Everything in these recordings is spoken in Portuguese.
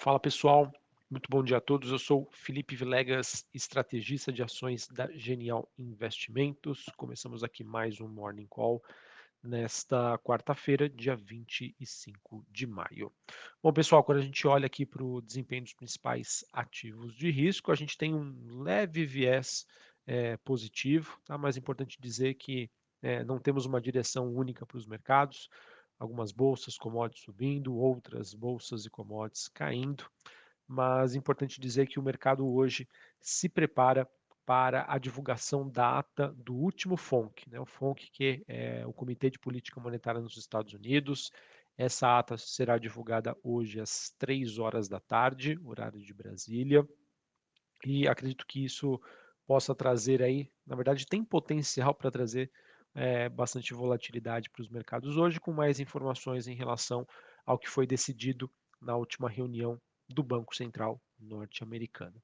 Fala pessoal, muito bom dia a todos. Eu sou Felipe Vilegas, estrategista de ações da Genial Investimentos. Começamos aqui mais um Morning Call nesta quarta-feira, dia 25 de maio. Bom, pessoal, quando a gente olha aqui para o desempenho dos principais ativos de risco, a gente tem um leve viés é, positivo, tá? mas é importante dizer que é, não temos uma direção única para os mercados algumas bolsas, commodities subindo, outras bolsas e commodities caindo, mas importante dizer que o mercado hoje se prepara para a divulgação da ata do último FONC, né? o FONC que é o Comitê de Política Monetária nos Estados Unidos. Essa ata será divulgada hoje às três horas da tarde, horário de Brasília, e acredito que isso possa trazer aí, na verdade tem potencial para trazer é, bastante volatilidade para os mercados hoje, com mais informações em relação ao que foi decidido na última reunião do Banco Central norte-americano.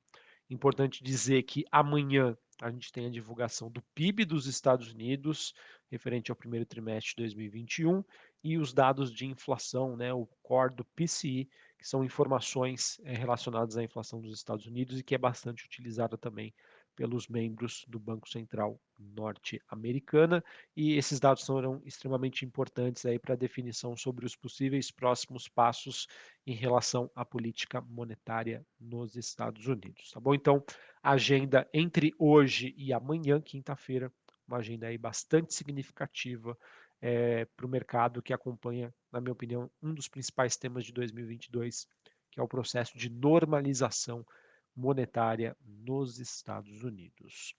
Importante dizer que amanhã a gente tem a divulgação do PIB dos Estados Unidos, referente ao primeiro trimestre de 2021, e os dados de inflação, né, o core do PCI, que são informações é, relacionadas à inflação dos Estados Unidos e que é bastante utilizada também pelos membros do Banco Central norte-americana e esses dados serão extremamente importantes aí para a definição sobre os possíveis próximos passos em relação à política monetária nos Estados Unidos, tá bom? Então, agenda entre hoje e amanhã, quinta-feira, uma agenda aí bastante significativa é, para o mercado que acompanha, na minha opinião, um dos principais temas de 2022, que é o processo de normalização monetária nos Estados Unidos.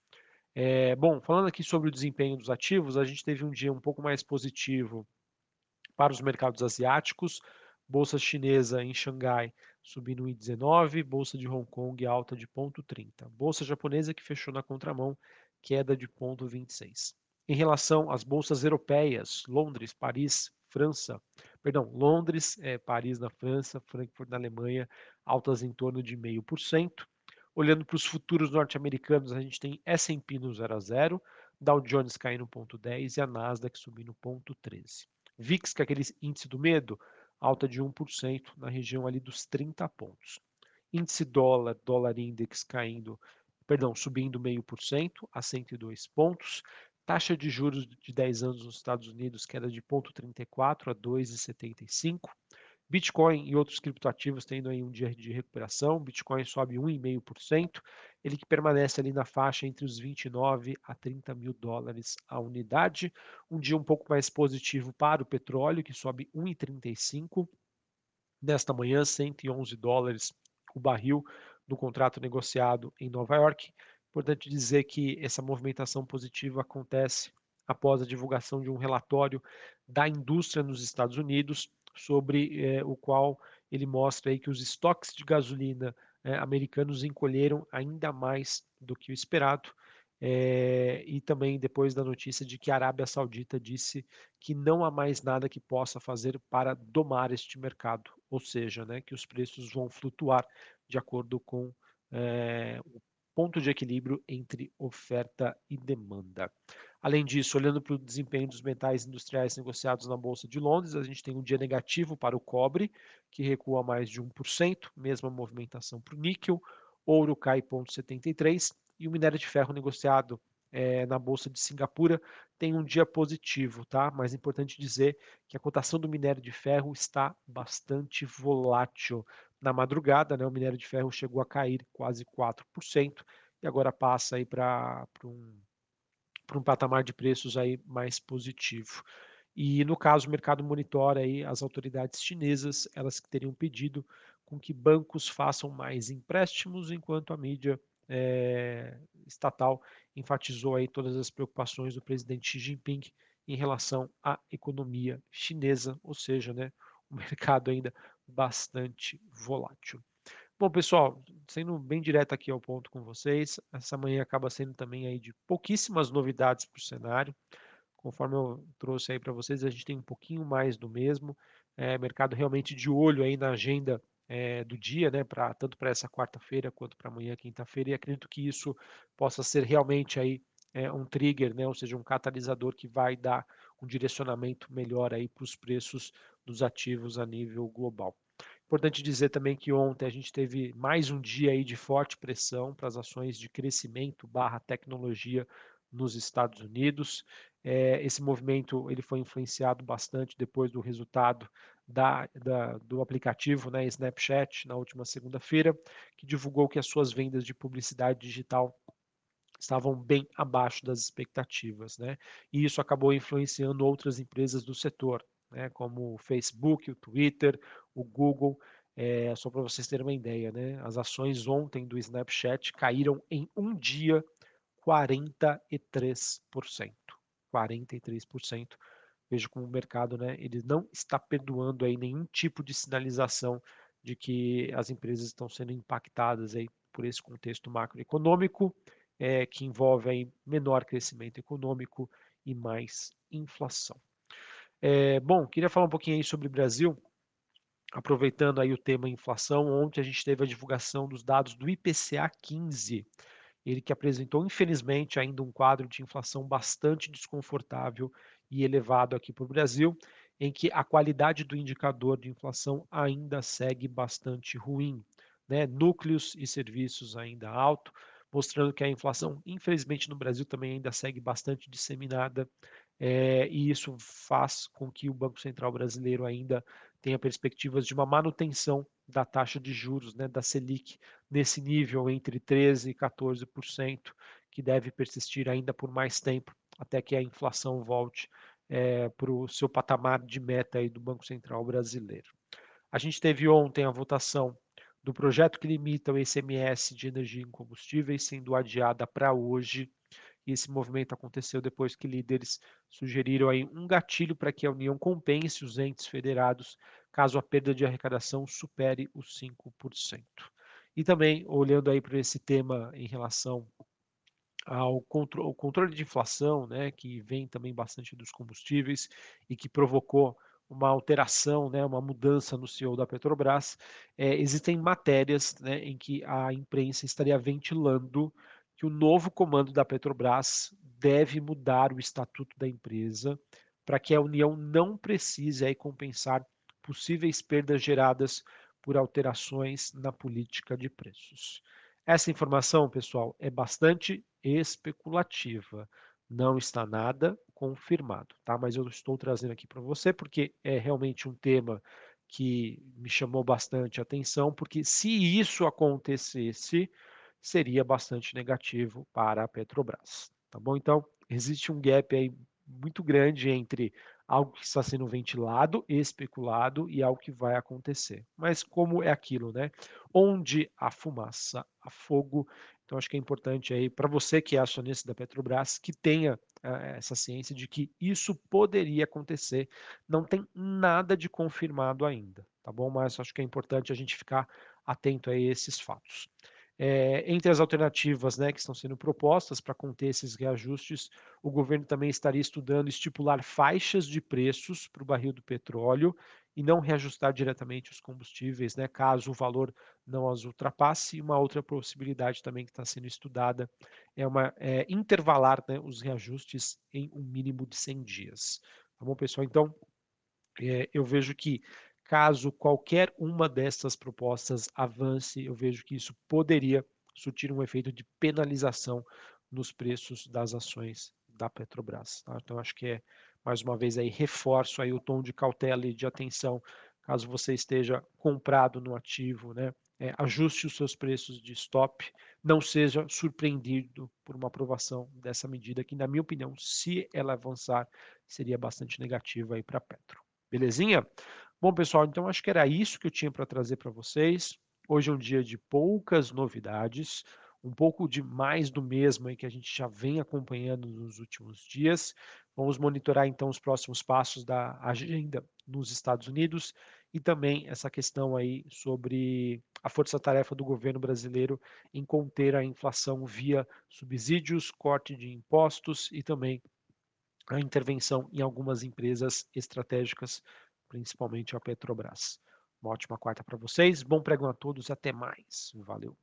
É, bom, falando aqui sobre o desempenho dos ativos, a gente teve um dia um pouco mais positivo para os mercados asiáticos. Bolsa chinesa em Xangai subindo 1,19, bolsa de Hong Kong alta de 0,30. Bolsa japonesa que fechou na contramão, queda de 0,26. Em relação às bolsas europeias, Londres, Paris, França, perdão, Londres, é, Paris na França, Frankfurt na Alemanha, altas em torno de 0,5%. Olhando para os futuros norte-americanos, a gente tem S&P no 0 a 0, Dow Jones caindo 0,10 e a Nasdaq subindo 0,13. VIX, que é aquele índice do medo, alta de 1% na região ali dos 30 pontos. Índice dólar, dólar index caindo, perdão, subindo 0,5% a 102 pontos. Taxa de juros de 10 anos nos Estados Unidos queda de 0,34 a 2,75. Bitcoin e outros criptoativos tendo aí um dia de recuperação. Bitcoin sobe 1,5%, ele que permanece ali na faixa entre os 29 a 30 mil dólares a unidade. Um dia um pouco mais positivo para o petróleo, que sobe 1,35. Nesta manhã, 111 dólares o barril no contrato negociado em Nova York. Importante dizer que essa movimentação positiva acontece após a divulgação de um relatório da indústria nos Estados Unidos, sobre eh, o qual ele mostra aí que os estoques de gasolina eh, americanos encolheram ainda mais do que o esperado. É, e também depois da notícia de que a Arábia Saudita disse que não há mais nada que possa fazer para domar este mercado, ou seja, né, que os preços vão flutuar de acordo com é, o ponto de equilíbrio entre oferta e demanda. Além disso, olhando para o desempenho dos metais industriais negociados na Bolsa de Londres, a gente tem um dia negativo para o cobre, que recua mais de 1%, mesma movimentação para o níquel, ouro cai 0,73% e o minério de ferro negociado é, na Bolsa de Singapura tem um dia positivo, tá? Mas é importante dizer que a cotação do minério de ferro está bastante volátil. Na madrugada, né, o minério de ferro chegou a cair quase 4% e agora passa aí para um, um patamar de preços aí mais positivo. E no caso, o mercado monitora aí as autoridades chinesas, elas que teriam pedido com que bancos façam mais empréstimos, enquanto a mídia é, estatal enfatizou aí todas as preocupações do presidente Xi Jinping em relação à economia chinesa, ou seja, né, o mercado ainda bastante volátil. Bom, pessoal, sendo bem direto aqui ao ponto com vocês, essa manhã acaba sendo também aí de pouquíssimas novidades para o cenário. Conforme eu trouxe aí para vocês, a gente tem um pouquinho mais do mesmo. É, mercado realmente de olho aí na agenda é, do dia, né, pra, tanto para essa quarta-feira quanto para amanhã, quinta-feira, e acredito que isso possa ser realmente aí é, um trigger, né, ou seja, um catalisador que vai dar um direcionamento melhor aí para os preços dos ativos a nível global. Importante dizer também que ontem a gente teve mais um dia aí de forte pressão para as ações de crescimento barra tecnologia nos Estados Unidos. É, esse movimento ele foi influenciado bastante depois do resultado da, da, do aplicativo né, Snapchat na última segunda-feira, que divulgou que as suas vendas de publicidade digital estavam bem abaixo das expectativas, né? E isso acabou influenciando outras empresas do setor, né? Como o Facebook, o Twitter, o Google. É, só para vocês terem uma ideia, né? As ações ontem do Snapchat caíram em um dia 43%. 43%. Vejo como o mercado, né? Ele não está perdoando aí nenhum tipo de sinalização de que as empresas estão sendo impactadas aí por esse contexto macroeconômico é, que envolve aí menor crescimento econômico e mais inflação. É, bom, queria falar um pouquinho aí sobre o Brasil, aproveitando aí o tema inflação. Ontem a gente teve a divulgação dos dados do IPCA 15, ele que apresentou, infelizmente, ainda um quadro de inflação bastante desconfortável e elevado aqui para o Brasil, em que a qualidade do indicador de inflação ainda segue bastante ruim. Né? Núcleos e serviços ainda alto, mostrando que a inflação, infelizmente, no Brasil também ainda segue bastante disseminada, é, e isso faz com que o Banco Central brasileiro ainda tenha perspectivas de uma manutenção da taxa de juros, né, da Selic, nesse nível entre 13% e 14%, que deve persistir ainda por mais tempo, até que a inflação volte é, para o seu patamar de meta aí do Banco Central brasileiro. A gente teve ontem a votação do projeto que limita o ICMS de energia em combustíveis sendo adiada para hoje. E esse movimento aconteceu depois que líderes sugeriram aí um gatilho para que a União compense os entes federados caso a perda de arrecadação supere os 5%. E também, olhando aí para esse tema em relação ao contro controle de inflação, né, que vem também bastante dos combustíveis e que provocou uma alteração, né, uma mudança no CEO da Petrobras, é, existem matérias né, em que a imprensa estaria ventilando que o novo comando da Petrobras deve mudar o estatuto da empresa para que a União não precise aí compensar possíveis perdas geradas por alterações na política de preços. Essa informação, pessoal, é bastante especulativa. Não está nada confirmado, tá? Mas eu estou trazendo aqui para você porque é realmente um tema que me chamou bastante atenção, porque se isso acontecesse, seria bastante negativo para a Petrobras, tá bom? Então, existe um gap aí muito grande entre algo que está sendo ventilado, especulado e algo que vai acontecer. Mas como é aquilo, né? Onde a fumaça, a fogo, então, acho que é importante aí para você que é acionista da Petrobras que tenha uh, essa ciência de que isso poderia acontecer. Não tem nada de confirmado ainda, tá bom? Mas acho que é importante a gente ficar atento a esses fatos. É, entre as alternativas né, que estão sendo propostas para conter esses reajustes, o governo também estaria estudando estipular faixas de preços para o barril do petróleo e não reajustar diretamente os combustíveis, né, caso o valor não as ultrapasse. Uma outra possibilidade também que está sendo estudada é, uma, é intervalar né, os reajustes em um mínimo de 100 dias. Tá bom, pessoal? Então, é, eu vejo que Caso qualquer uma dessas propostas avance, eu vejo que isso poderia surtir um efeito de penalização nos preços das ações da Petrobras. Tá? Então acho que é mais uma vez aí reforço aí o tom de cautela e de atenção caso você esteja comprado no ativo, né? É, ajuste os seus preços de stop, não seja surpreendido por uma aprovação dessa medida que, na minha opinião, se ela avançar, seria bastante negativa aí para a Petro. Belezinha? Bom, pessoal, então acho que era isso que eu tinha para trazer para vocês. Hoje é um dia de poucas novidades, um pouco de mais do mesmo aí que a gente já vem acompanhando nos últimos dias. Vamos monitorar então os próximos passos da agenda nos Estados Unidos e também essa questão aí sobre a força-tarefa do governo brasileiro em conter a inflação via subsídios, corte de impostos e também a intervenção em algumas empresas estratégicas principalmente a Petrobras. Uma ótima quarta para vocês, bom pregão a todos, até mais. Valeu.